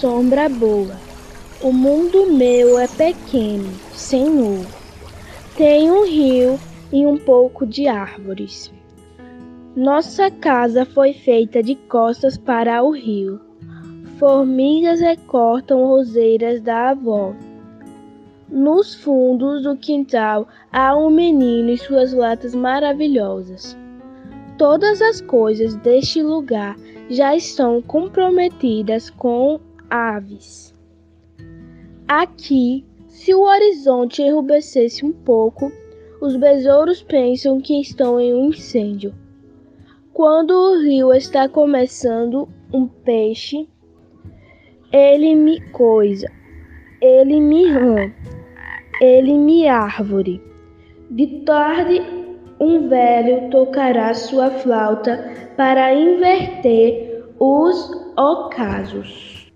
sombra boa. O mundo meu é pequeno, Senhor. Tem um rio e um pouco de árvores. Nossa casa foi feita de costas para o rio. Formigas recortam roseiras da avó. Nos fundos do quintal há um menino e suas latas maravilhosas. Todas as coisas deste lugar já estão comprometidas com aves. Aqui, se o horizonte enrubescesse um pouco, os besouros pensam que estão em um incêndio. Quando o rio está começando um peixe, ele me coisa, ele me rã, ele me árvore. De tarde, um velho tocará sua flauta para inverter os ocasos.